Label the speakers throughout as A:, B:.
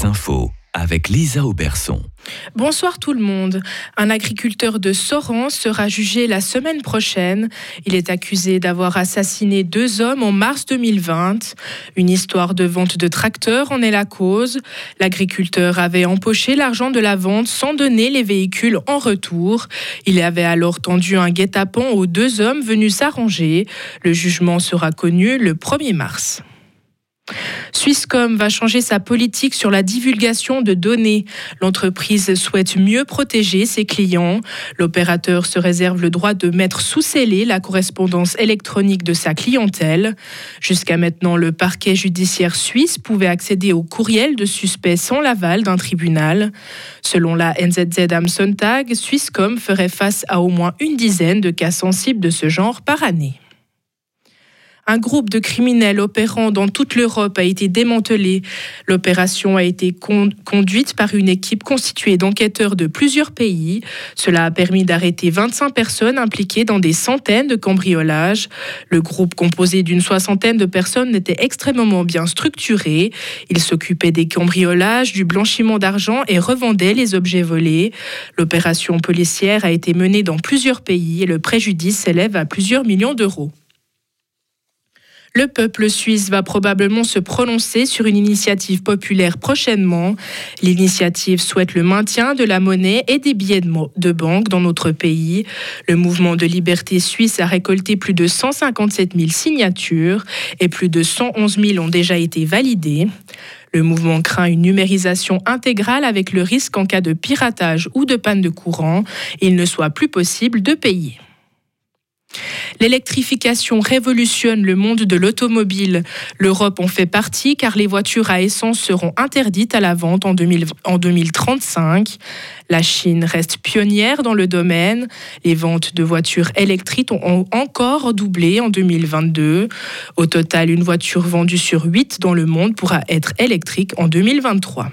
A: les infos avec Lisa Auberson.
B: Bonsoir tout le monde. Un agriculteur de Soran sera jugé la semaine prochaine. Il est accusé d'avoir assassiné deux hommes en mars 2020. Une histoire de vente de tracteurs en est la cause. L'agriculteur avait empoché l'argent de la vente sans donner les véhicules en retour. Il avait alors tendu un guet-apens aux deux hommes venus s'arranger. Le jugement sera connu le 1er mars. Swisscom va changer sa politique sur la divulgation de données. L'entreprise souhaite mieux protéger ses clients. L'opérateur se réserve le droit de mettre sous scellé la correspondance électronique de sa clientèle. Jusqu'à maintenant, le parquet judiciaire suisse pouvait accéder au courriel de suspects sans l'aval d'un tribunal. Selon la NZZ am Sonntag, Swisscom ferait face à au moins une dizaine de cas sensibles de ce genre par année. Un groupe de criminels opérant dans toute l'Europe a été démantelé. L'opération a été conduite par une équipe constituée d'enquêteurs de plusieurs pays. Cela a permis d'arrêter 25 personnes impliquées dans des centaines de cambriolages. Le groupe composé d'une soixantaine de personnes était extrêmement bien structuré. Il s'occupait des cambriolages, du blanchiment d'argent et revendait les objets volés. L'opération policière a été menée dans plusieurs pays et le préjudice s'élève à plusieurs millions d'euros. Le peuple suisse va probablement se prononcer sur une initiative populaire prochainement. L'initiative souhaite le maintien de la monnaie et des billets de banque dans notre pays. Le mouvement de liberté suisse a récolté plus de 157 000 signatures et plus de 111 000 ont déjà été validées. Le mouvement craint une numérisation intégrale avec le risque en cas de piratage ou de panne de courant, il ne soit plus possible de payer. L'électrification révolutionne le monde de l'automobile. L'Europe en fait partie car les voitures à essence seront interdites à la vente en, 2035. La Chine reste pionnière dans le domaine. Les ventes de voitures électriques ont encore doublé en 2022. Au total, une voiture vendue sur 8 dans le monde pourra être électrique en 2023.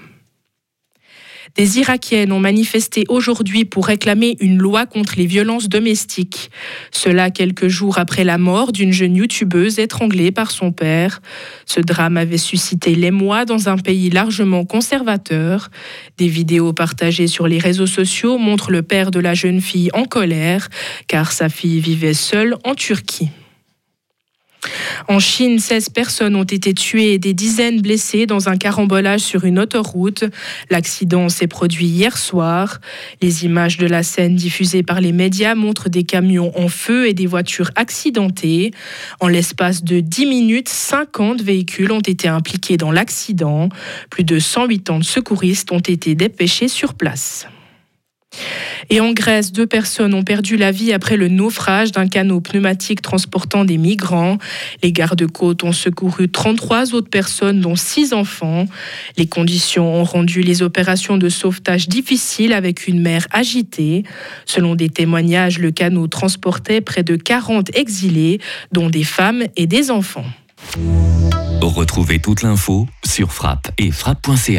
B: Des Irakiennes ont manifesté aujourd'hui pour réclamer une loi contre les violences domestiques. Cela quelques jours après la mort d'une jeune youtubeuse étranglée par son père. Ce drame avait suscité l'émoi dans un pays largement conservateur. Des vidéos partagées sur les réseaux sociaux montrent le père de la jeune fille en colère car sa fille vivait seule en Turquie. En Chine, 16 personnes ont été tuées et des dizaines blessées dans un carambolage sur une autoroute. L'accident s'est produit hier soir. Les images de la scène diffusées par les médias montrent des camions en feu et des voitures accidentées. En l'espace de 10 minutes, 50 véhicules ont été impliqués dans l'accident. Plus de 180 secouristes ont été dépêchés sur place. Et en Grèce, deux personnes ont perdu la vie après le naufrage d'un canot pneumatique transportant des migrants. Les gardes-côtes ont secouru 33 autres personnes, dont 6 enfants. Les conditions ont rendu les opérations de sauvetage difficiles avec une mer agitée. Selon des témoignages, le canot transportait près de 40 exilés, dont des femmes et des enfants.
A: Retrouvez toute l'info sur frappe et frappe.ch.